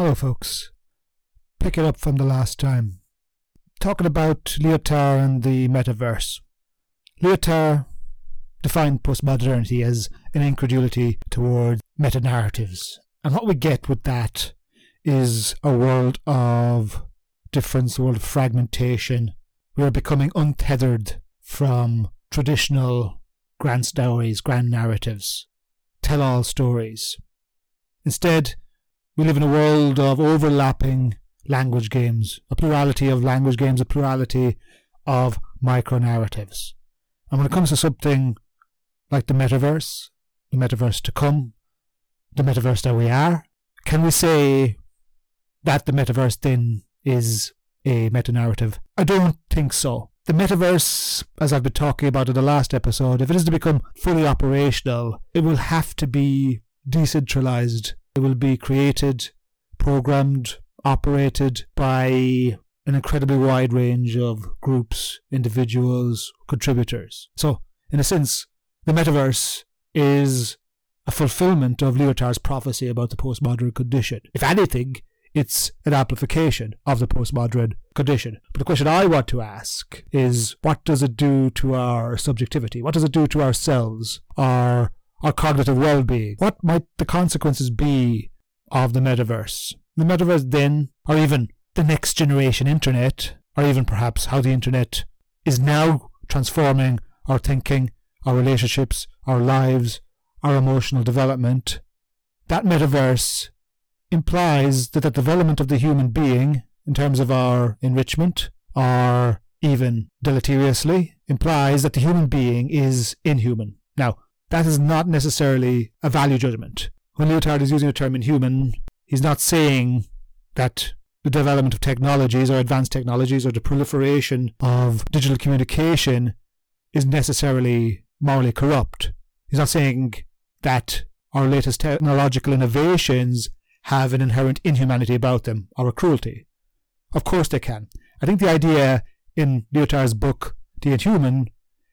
Hello, folks. Pick it up from the last time. Talking about Lyotard and the metaverse. Lyotard defined postmodernity as an incredulity towards meta narratives. And what we get with that is a world of difference, a world of fragmentation. We are becoming untethered from traditional grand stories, grand narratives, tell all stories. Instead, we live in a world of overlapping language games, a plurality of language games, a plurality of micro narratives. And when it comes to something like the metaverse, the metaverse to come, the metaverse that we are, can we say that the metaverse then is a meta narrative? I don't think so. The metaverse, as I've been talking about in the last episode, if it is to become fully operational, it will have to be decentralized. It will be created, programmed, operated by an incredibly wide range of groups, individuals, contributors. So, in a sense, the metaverse is a fulfillment of Lyotard's prophecy about the postmodern condition. If anything, it's an amplification of the postmodern condition. But the question I want to ask is what does it do to our subjectivity? What does it do to ourselves, our, our cognitive well being? What might the consequences be of the metaverse? The metaverse then, or even the next generation internet, or even perhaps how the internet is now transforming our thinking, our relationships, our lives, our emotional development. That metaverse implies that the development of the human being, in terms of our enrichment, or even deleteriously, implies that the human being is inhuman. Now, that is not necessarily a value judgment. When Lyotard is using the term inhuman, he's not saying that the development of technologies or advanced technologies or the proliferation of digital communication is necessarily morally corrupt. He's not saying that our latest technological innovations have an inherent inhumanity about them or a cruelty. Of course they can. I think the idea in Lyotard's book, The Inhuman,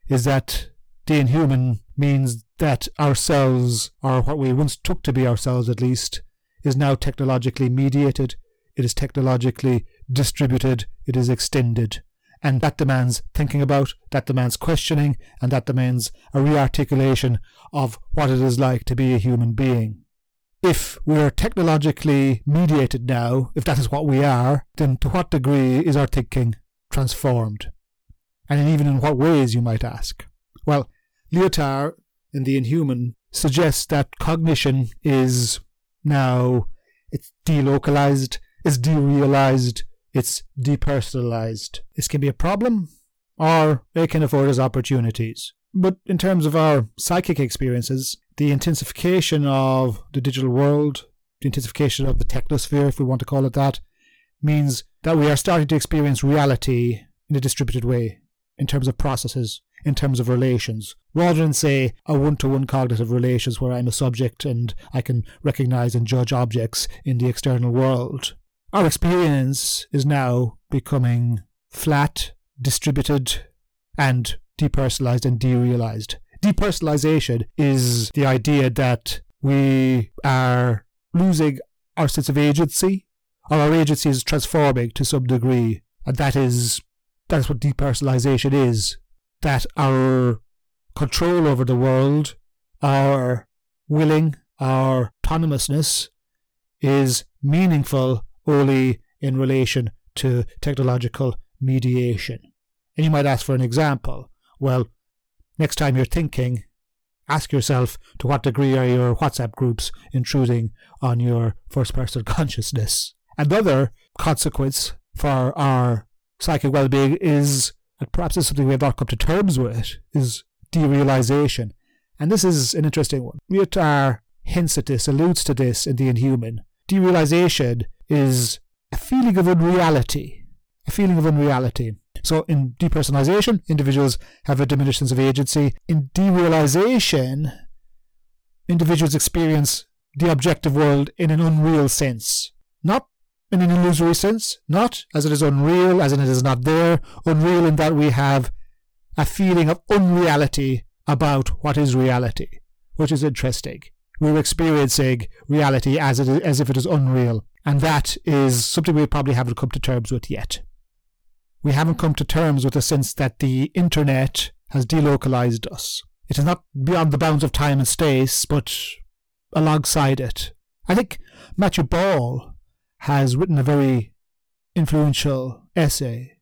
is that the inhuman means that ourselves, or what we once took to be ourselves at least, is now technologically mediated, it is technologically distributed, it is extended. And that demands thinking about, that demands questioning, and that demands a rearticulation of what it is like to be a human being if we're technologically mediated now, if that is what we are, then to what degree is our thinking transformed? And even in what ways, you might ask? Well, Lyotard in The Inhuman suggests that cognition is now it's delocalized, it's derealized, it's depersonalized. This can be a problem, or it can afford us opportunities. But in terms of our psychic experiences, the intensification of the digital world, the intensification of the technosphere, if we want to call it that, means that we are starting to experience reality in a distributed way in terms of processes, in terms of relations, rather than say a one to one cognitive relations where I'm a subject and I can recognize and judge objects in the external world. Our experience is now becoming flat, distributed, and depersonalized and derealized. Depersonalization is the idea that we are losing our sense of agency, or our agency is transforming to some degree, and that is that's what depersonalization is. That our control over the world, our willing, our autonomousness is meaningful only in relation to technological mediation. And you might ask for an example. Well, next time you're thinking, ask yourself to what degree are your WhatsApp groups intruding on your first person consciousness. Another consequence for our psychic well being is, and perhaps it's something we have not come to terms with, is derealization. And this is an interesting one. Lyotard hints at this, alludes to this in The Inhuman. Derealization is a feeling of unreality. A feeling of unreality. So in depersonalization, individuals have a diminished sense of agency. In derealization, individuals experience the objective world in an unreal sense. Not in an illusory sense, not as it is unreal, as in it is not there, unreal in that we have a feeling of unreality about what is reality, which is interesting. we're experiencing reality as, it is, as if it is unreal. And that is something we probably haven't come to terms with yet. We haven't come to terms with the sense that the internet has delocalized us. It is not beyond the bounds of time and space, but alongside it. I think Matthew Ball has written a very influential essay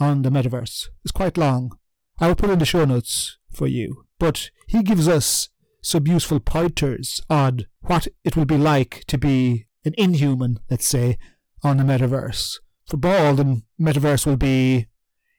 on the metaverse. It's quite long. I will put in the show notes for you. But he gives us some useful pointers on what it will be like to be an inhuman, let's say, on the metaverse. For Ball, the metaverse will be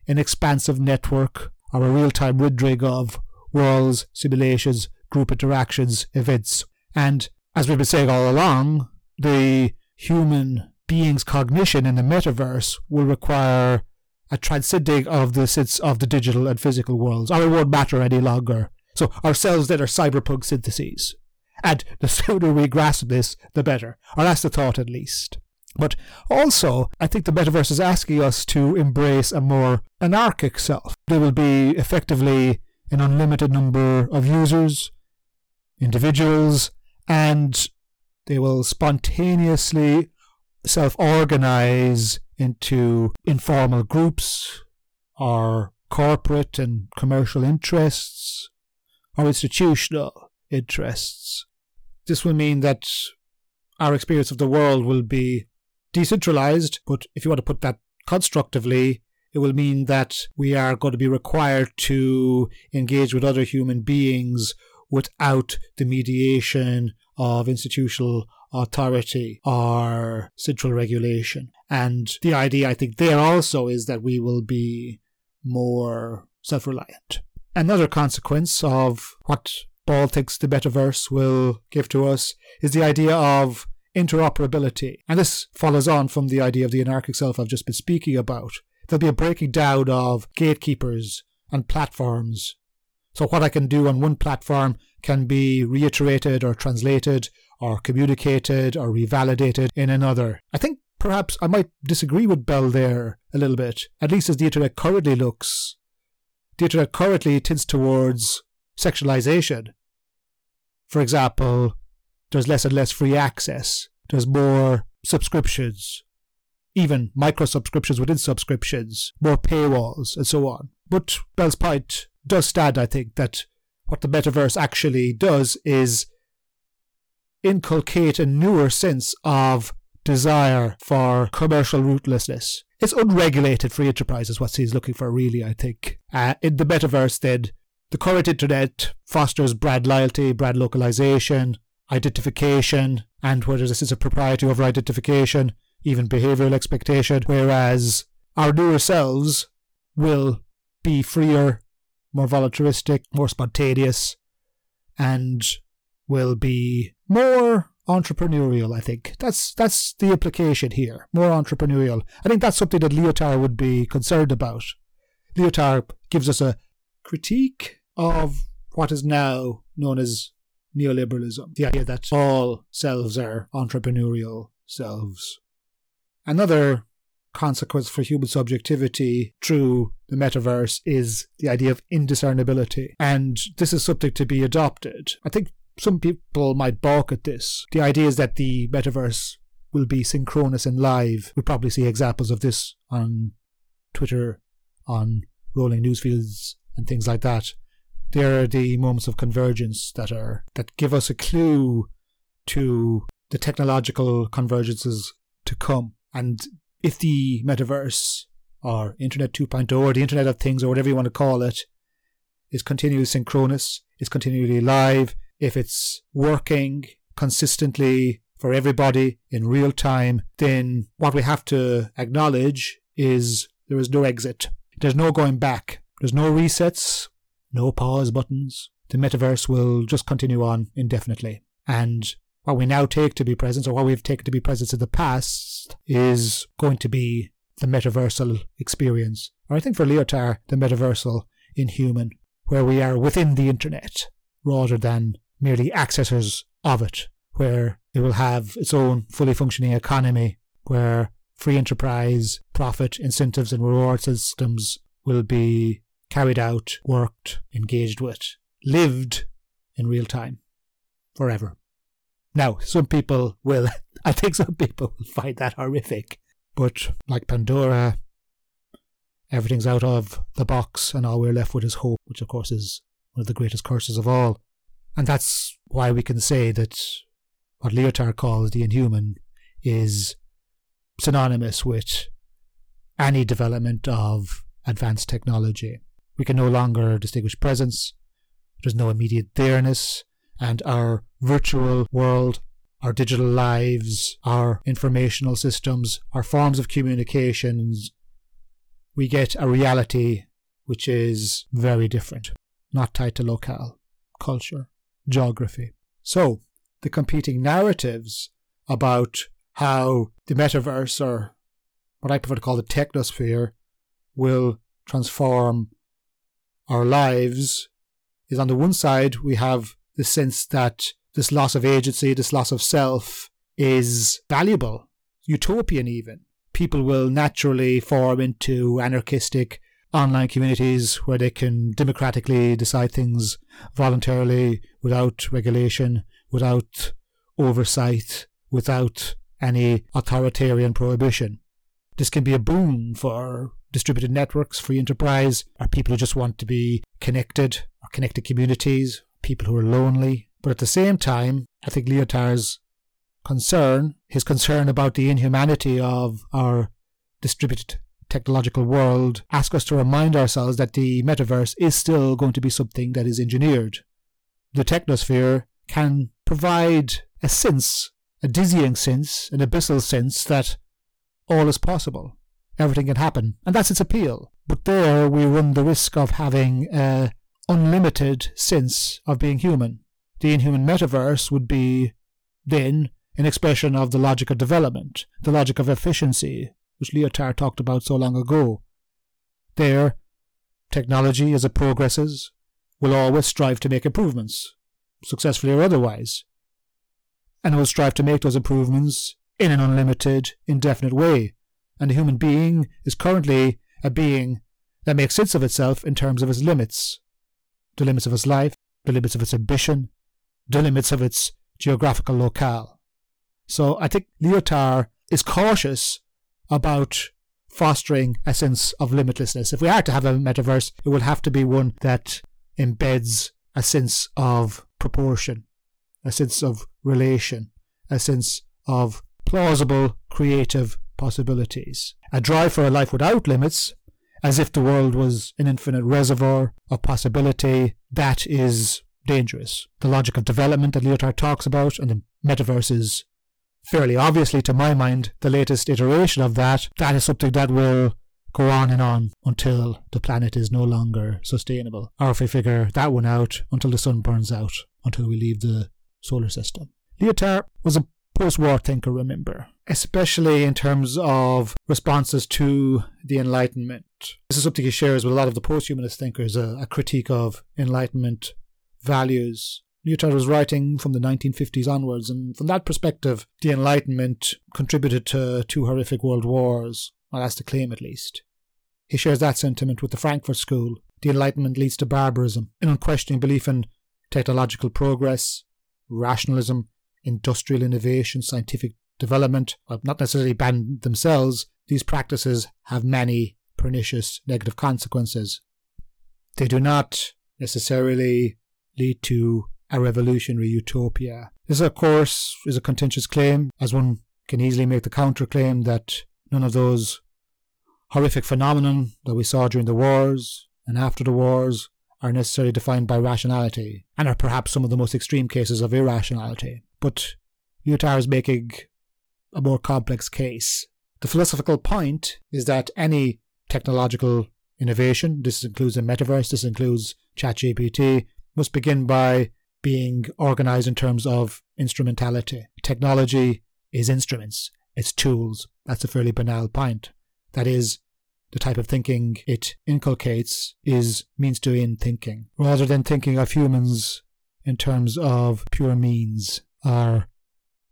an expansive network or a real time rendering of worlds, simulations, group interactions, events. And as we've been saying all along, the human being's cognition in the metaverse will require a transcending of the of the digital and physical worlds, or it won't matter any longer. So ourselves that are cyberpunk syntheses. And the sooner we grasp this, the better. Or that's the thought at least. But also, I think the metaverse is asking us to embrace a more anarchic self. There will be effectively an unlimited number of users, individuals, and they will spontaneously self organize into informal groups or corporate and commercial interests or institutional interests. This will mean that our experience of the world will be decentralized, but if you want to put that constructively, it will mean that we are going to be required to engage with other human beings without the mediation of institutional authority or central regulation. And the idea, I think, there also is that we will be more self reliant. Another consequence of what Ball thinks the metaverse will give to us is the idea of interoperability. And this follows on from the idea of the anarchic self I've just been speaking about. There'll be a breaking down of gatekeepers and platforms. So what I can do on one platform can be reiterated or translated or communicated or revalidated in another. I think perhaps I might disagree with Bell there a little bit, at least as the internet currently looks. The internet currently tends towards sexualization. For example, there's less and less free access. There's more subscriptions, even micro subscriptions within subscriptions, more paywalls, and so on. But Bell's point does stand, I think, that what the metaverse actually does is inculcate a newer sense of desire for commercial rootlessness. It's unregulated free enterprise is what he's looking for, really, I think. Uh, in the metaverse, then, the current internet fosters brand loyalty, brand localization, identification, and where there's a sense of propriety over identification, even behavioral expectation, whereas our newer selves will be freer, more voluntaristic, more spontaneous, and will be more entrepreneurial, I think. That's that's the implication here. More entrepreneurial. I think that's something that Lyotard would be concerned about. Lyotard gives us a critique of what is now known as neoliberalism. The idea that all selves are entrepreneurial selves. Another consequence for human subjectivity through the metaverse is the idea of indiscernibility. And this is something to be adopted. I think some people might balk at this. The idea is that the metaverse will be synchronous and live. We'll probably see examples of this on Twitter, on rolling newsfeeds, and things like that. There are the moments of convergence that are that give us a clue to the technological convergences to come. And if the metaverse or Internet 2.0 or the Internet of Things or whatever you want to call it is continually synchronous, is continually live, if it's working consistently for everybody in real time, then what we have to acknowledge is there is no exit. There's no going back. There's no resets, no pause buttons. The metaverse will just continue on indefinitely. And what we now take to be present, or what we've taken to be present in the past, is going to be the metaversal experience. Or I think for Lyotard, the metaversal inhuman, where we are within the internet rather than merely accessors of it, where it will have its own fully functioning economy, where free enterprise, profit, incentives, and reward systems will be carried out, worked, engaged with, lived in real time, forever. Now, some people will, I think some people will find that horrific. But like Pandora, everything's out of the box and all we're left with is hope, which of course is one of the greatest curses of all. And that's why we can say that what Lyotard calls the inhuman is synonymous with any development of advanced technology. We can no longer distinguish presence, there's no immediate there-ness, and our virtual world, our digital lives, our informational systems, our forms of communications, we get a reality which is very different, not tied to locale, culture, geography. So, the competing narratives about how the metaverse, or what I prefer to call the technosphere, will transform our lives is on the one side, we have the sense that this loss of agency, this loss of self is valuable, utopian even. People will naturally form into anarchistic online communities where they can democratically decide things voluntarily without regulation, without oversight, without any authoritarian prohibition. This can be a boon for distributed networks, free enterprise, or people who just want to be connected, or connected communities, people who are lonely. But at the same time, I think Lyotard's concern, his concern about the inhumanity of our distributed technological world, ask us to remind ourselves that the metaverse is still going to be something that is engineered. The technosphere can provide a sense, a dizzying sense, an abyssal sense that all is possible. Everything can happen. And that's its appeal. But there we run the risk of having an unlimited sense of being human. The inhuman metaverse would be then an expression of the logic of development, the logic of efficiency, which Lyotard talked about so long ago. There, technology, as it progresses, will always strive to make improvements, successfully or otherwise. And will strive to make those improvements in an unlimited, indefinite way. And the human being is currently a being that makes sense of itself in terms of its limits the limits of its life, the limits of its ambition, the limits of its geographical locale. So I think Lyotard is cautious about fostering a sense of limitlessness. If we are to have a metaverse, it will have to be one that embeds a sense of proportion, a sense of relation, a sense of plausible creative possibilities. A drive for a life without limits, as if the world was an infinite reservoir of possibility, that is dangerous. The logic of development that Lyotard talks about and the metaverse is fairly obviously, to my mind, the latest iteration of that. That is something that will go on and on until the planet is no longer sustainable. Or if we figure that one out, until the sun burns out, until we leave the solar system. Lyotard was a post war thinker, remember, especially in terms of responses to the Enlightenment. This is something he shares with a lot of the post humanist thinkers a, a critique of Enlightenment values. Lyotard was writing from the 1950s onwards, and from that perspective, the Enlightenment contributed to two horrific world wars, well, that's the claim at least. He shares that sentiment with the Frankfurt School. The Enlightenment leads to barbarism, an unquestioning belief in technological progress, rationalism, industrial innovation, scientific development, well, not necessarily bad themselves, these practices have many pernicious negative consequences. They do not necessarily lead to a revolutionary utopia. This, of course, is a contentious claim, as one can easily make the counterclaim that none of those horrific phenomenon that we saw during the wars and after the wars are necessarily defined by rationality, and are perhaps some of the most extreme cases of irrationality. But Lyotard is making a more complex case. The philosophical point is that any technological innovation, this includes a metaverse, this includes ChatGPT, must begin by being organized in terms of instrumentality. Technology is instruments, it's tools. That's a fairly banal point. That is, the type of thinking it inculcates is means to end thinking, rather than thinking of humans in terms of pure means or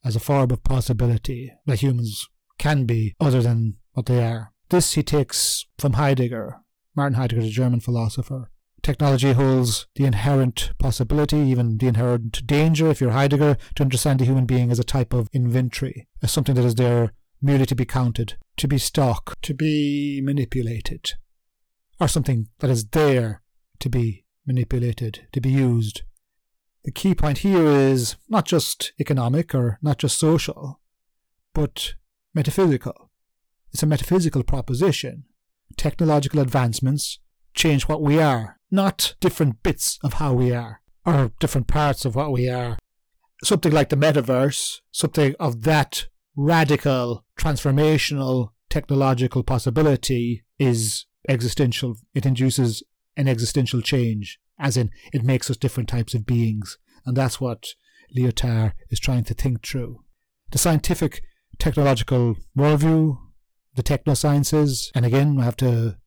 as a form of possibility that humans can be other than what they are. This he takes from Heidegger, Martin Heidegger, the German philosopher. technology holds the inherent possibility, even the inherent danger, if you're Heidegger, to understand the human being as a type of inventory, as something that is there merely to be counted, to be stock, to be manipulated, or something that is there to be manipulated, to be used. The key point here is not just economic or not just social, but metaphysical. It's a metaphysical proposition. Technological advancements change what we are, not different bits of how we are, or different parts of what we are. Something like the metaverse, something of that radical, transformational, technological possibility is existential. It induces an existential change, as in, it makes us different types of beings. And that's what Lyotard is trying to think through. The scientific technological worldview, the techno sciences, and again, I have to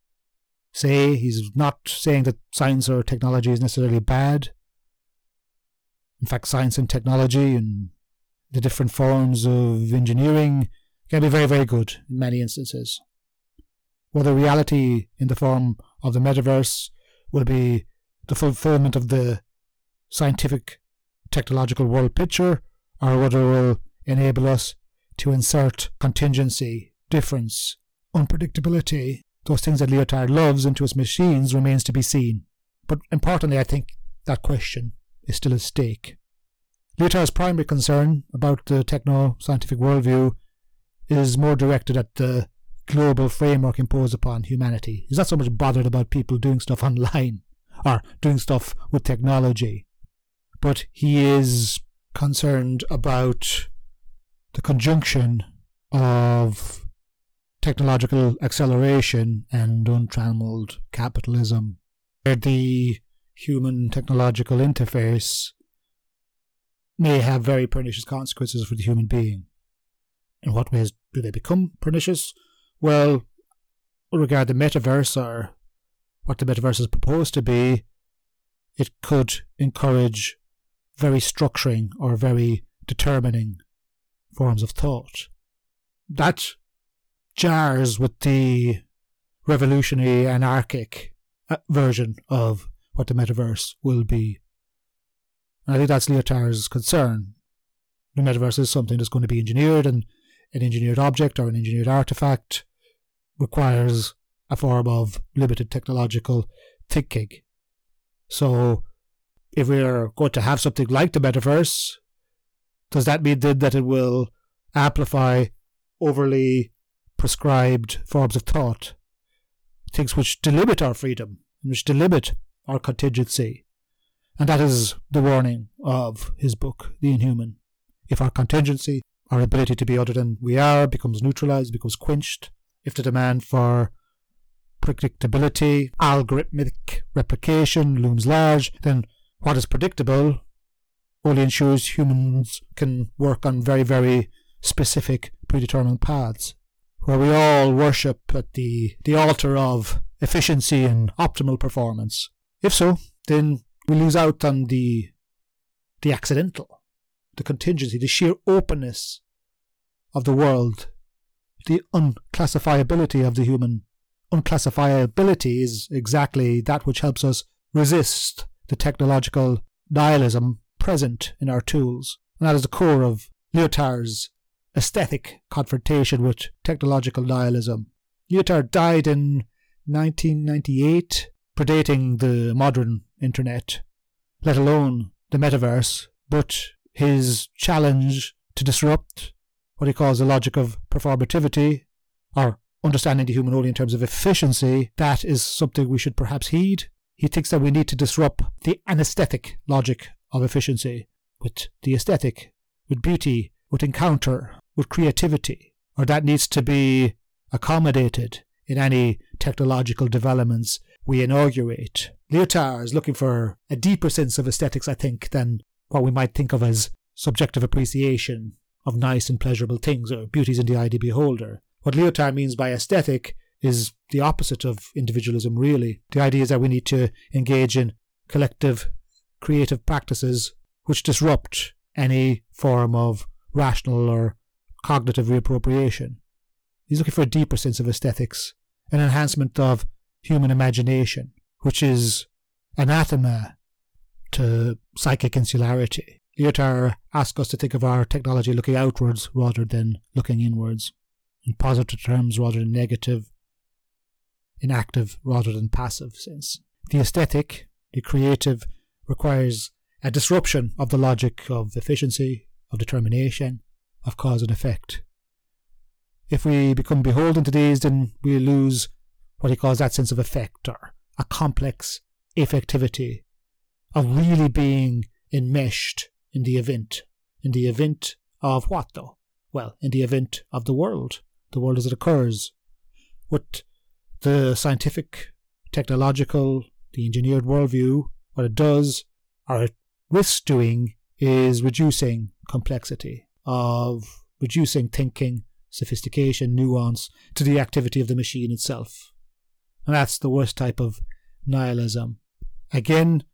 say he's not saying that science or technology is necessarily bad. In fact, science and technology and the different forms of engineering can be very, very good in many instances. Whether reality in the form of the metaverse will be the fulfillment of the scientific technological world picture, or whether it will enable us to insert contingency, difference, unpredictability, those things that Lyotard loves into his machines remains to be seen. But importantly, I think that question is still at stake. Lyotard's primary concern about the techno scientific worldview is more directed at the global framework imposed upon humanity. He's not so much bothered about people doing stuff online or doing stuff with technology, but he is concerned about the conjunction of technological acceleration and untrammeled capitalism, where the human technological interface may have very pernicious consequences for the human being. In what ways do they become pernicious? Well, regard the metaverse or what the metaverse is proposed to be, it could encourage very structuring or very determining forms of thought. That jars with the revolutionary anarchic uh, version of what the metaverse will be. And I think that's Lyotard's concern. The metaverse is something that's going to be engineered, and an engineered object or an engineered artifact requires a form of limited technological thinking. So, if we're going to have something like the metaverse, does that mean then that it will amplify overly prescribed forms of thought? Things which delimit our freedom, which delimit our contingency. And that is the warning of his book, The Inhuman. If our contingency, our ability to be other than we are, becomes neutralized, becomes quenched, if the demand for predictability, algorithmic replication looms large, then what is predictable only ensures humans can work on very, very specific predetermined paths, where we all worship at the, the altar of efficiency and optimal performance. If so, then we lose out on the the accidental, the contingency, the sheer openness of the world, the unclassifiability of the human. Unclassifiability is exactly that which helps us resist the technological nihilism present in our tools. And that is the core of Lyotard's aesthetic confrontation with technological nihilism. Lyotard died in 1998, predating the modern internet, let alone the metaverse, but his challenge to disrupt what he calls the logic of performativity, or understanding the human only in terms of efficiency, that is something we should perhaps heed. He thinks that we need to disrupt the anesthetic logic of efficiency with the aesthetic, with beauty, with encounter, with creativity, or that needs to be accommodated in any technological developments we inaugurate. Lyotard is looking for a deeper sense of aesthetics, I think, than what we might think of as subjective appreciation of nice and pleasurable things or beauties in the eye of the beholder. What Lyotard means by aesthetic is the opposite of individualism, really. The idea is that we need to engage in collective creative practices which disrupt any form of rational or cognitive reappropriation. He's looking for a deeper sense of aesthetics, an enhancement of human imagination, which is anathema to psychic insularity. Lyotard asks us to think of our technology looking outwards rather than looking inwards, in positive terms rather than negative, in active rather than passive sense. The aesthetic, the creative, requires a disruption of the logic of efficiency, of determination, of cause and effect. If we become beholden to these, then we lose what he calls that sense of effect, or a complex effectivity of really being enmeshed in the event. In the event of what, though? Well, in the event of the world, the world as it occurs. What the scientific, technological, the engineered worldview, what it does, or it risks doing, is reducing complexity, of reducing thinking, sophistication, nuance to the activity of the machine itself. And that's the worst type of nihilism. Again,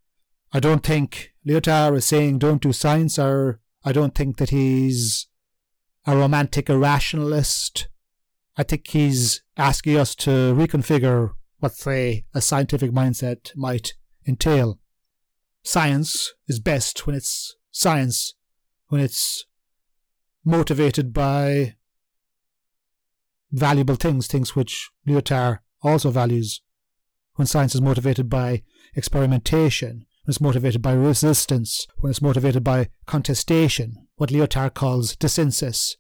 I don't think Lyotard is saying don't do science, or I don't think that he's a romantic irrationalist. I think he's asking us to reconfigure what, say, a scientific mindset might entail. Science is best when it's science, when it's motivated by valuable things, things which Lyotard also values. When science is motivated by experimentation, when it's motivated by resistance, when it's motivated by contestation, what Lyotard calls dissensus.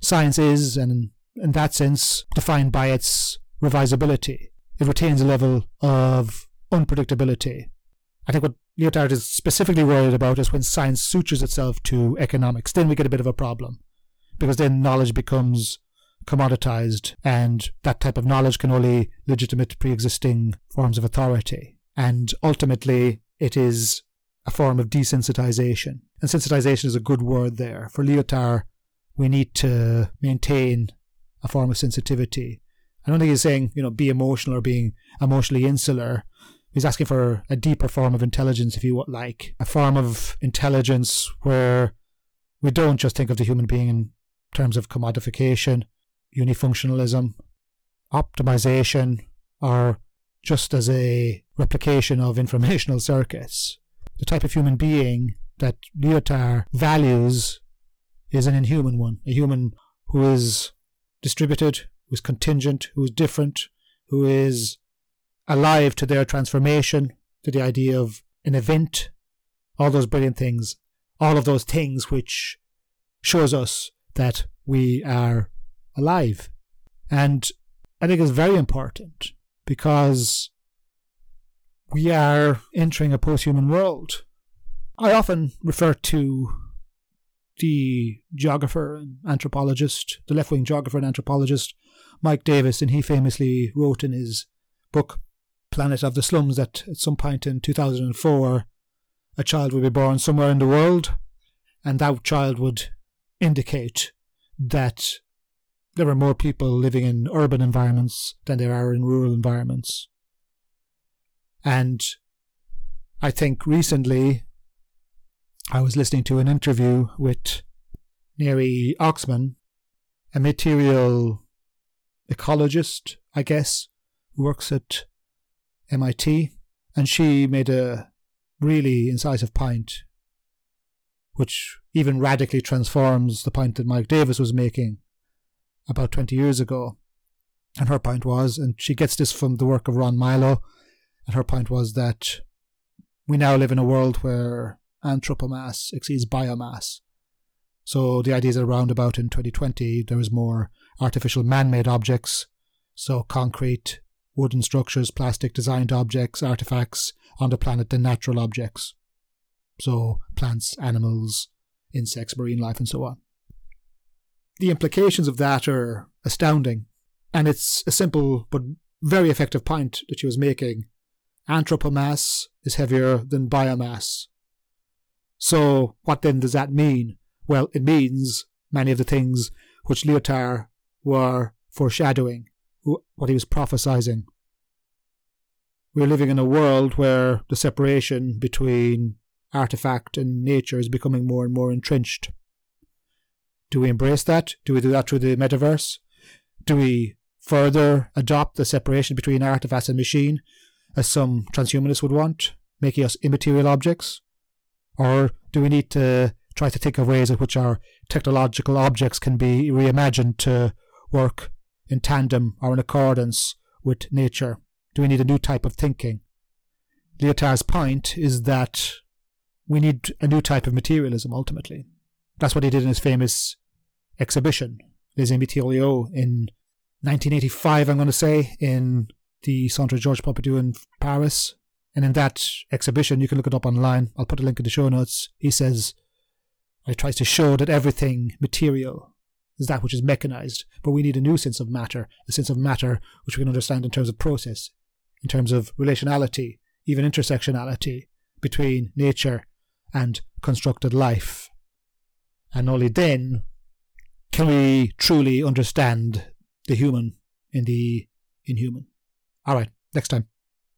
Science is, and in that sense, defined by its revisability. It retains a level of unpredictability. I think what Lyotard is specifically worried about is when science sutures itself to economics. Then we get a bit of a problem, because then knowledge becomes commoditized, and that type of knowledge can only legitimate pre existing forms of authority. And ultimately, it is a form of desensitization. And sensitization is a good word there. For Lyotard, we need to maintain a form of sensitivity. I don't think he's saying, you know, be emotional or being emotionally insular. He's asking for a deeper form of intelligence, if you like. A form of intelligence where we don't just think of the human being in terms of commodification, unifunctionalism, optimization, or just as a replication of informational circuits. The type of human being that Lyotard values is an inhuman one, a human who is distributed, who is contingent, who is different, who is alive to their transformation, to the idea of an event, all those brilliant things, all of those things which shows us that we are alive. And I think it's very important because we are entering a post-human world. I often refer to the geographer and anthropologist, the left-wing geographer and anthropologist Mike Davis, and he famously wrote in his book Planet of the Slums that at some point in 2004 a child would be born somewhere in the world and that child would indicate that there are more people living in urban environments than there are in rural environments. And I think recently I was listening to an interview with Neri Oxman, a material ecologist, I guess, who works at MIT, and she made a really incisive point, which even radically transforms the point that Mike Davis was making about 20 years ago. And her point was, and she gets this from the work of Ron Milo, and her point was that we now live in a world where anthropomass exceeds biomass. So the idea is around about in 2020 there is more artificial man-made objects, so concrete, wooden structures, plastic designed objects, artifacts on the planet than natural objects. So plants, animals, insects, marine life, and so on. The implications of that are astounding, and it's a simple but very effective point that she was making anthropomass is heavier than biomass. So, what then does that mean? Well, it means many of the things which Lyotard were foreshadowing, what he was prophesizing. We're living in a world where the separation between artifact and nature is becoming more and more entrenched. Do we embrace that? Do we do that through the metaverse? Do we further adopt the separation between artifact and machine? as some transhumanists would want. making us immaterial objects? Or do we need to try to think of ways in which our technological objects can be reimagined to work in tandem or in accordance with nature? Do we need a new type of thinking? Lyotard's point is that we need a new type of materialism ultimately. That's what he did in his famous exhibition, Les Immatériaux, in 1985, I'm going to say, in the Centre Georges Pompidou in Paris. And in that exhibition, you can look it up online. I'll put a link in the show notes. He says, he tries to show that everything material is that which is mechanized, but we need a new sense of matter, a sense of matter which we can understand in terms of process, in terms of relationality, even intersectionality between nature and constructed life. And only then can we truly understand the human in the inhuman. All right, next time.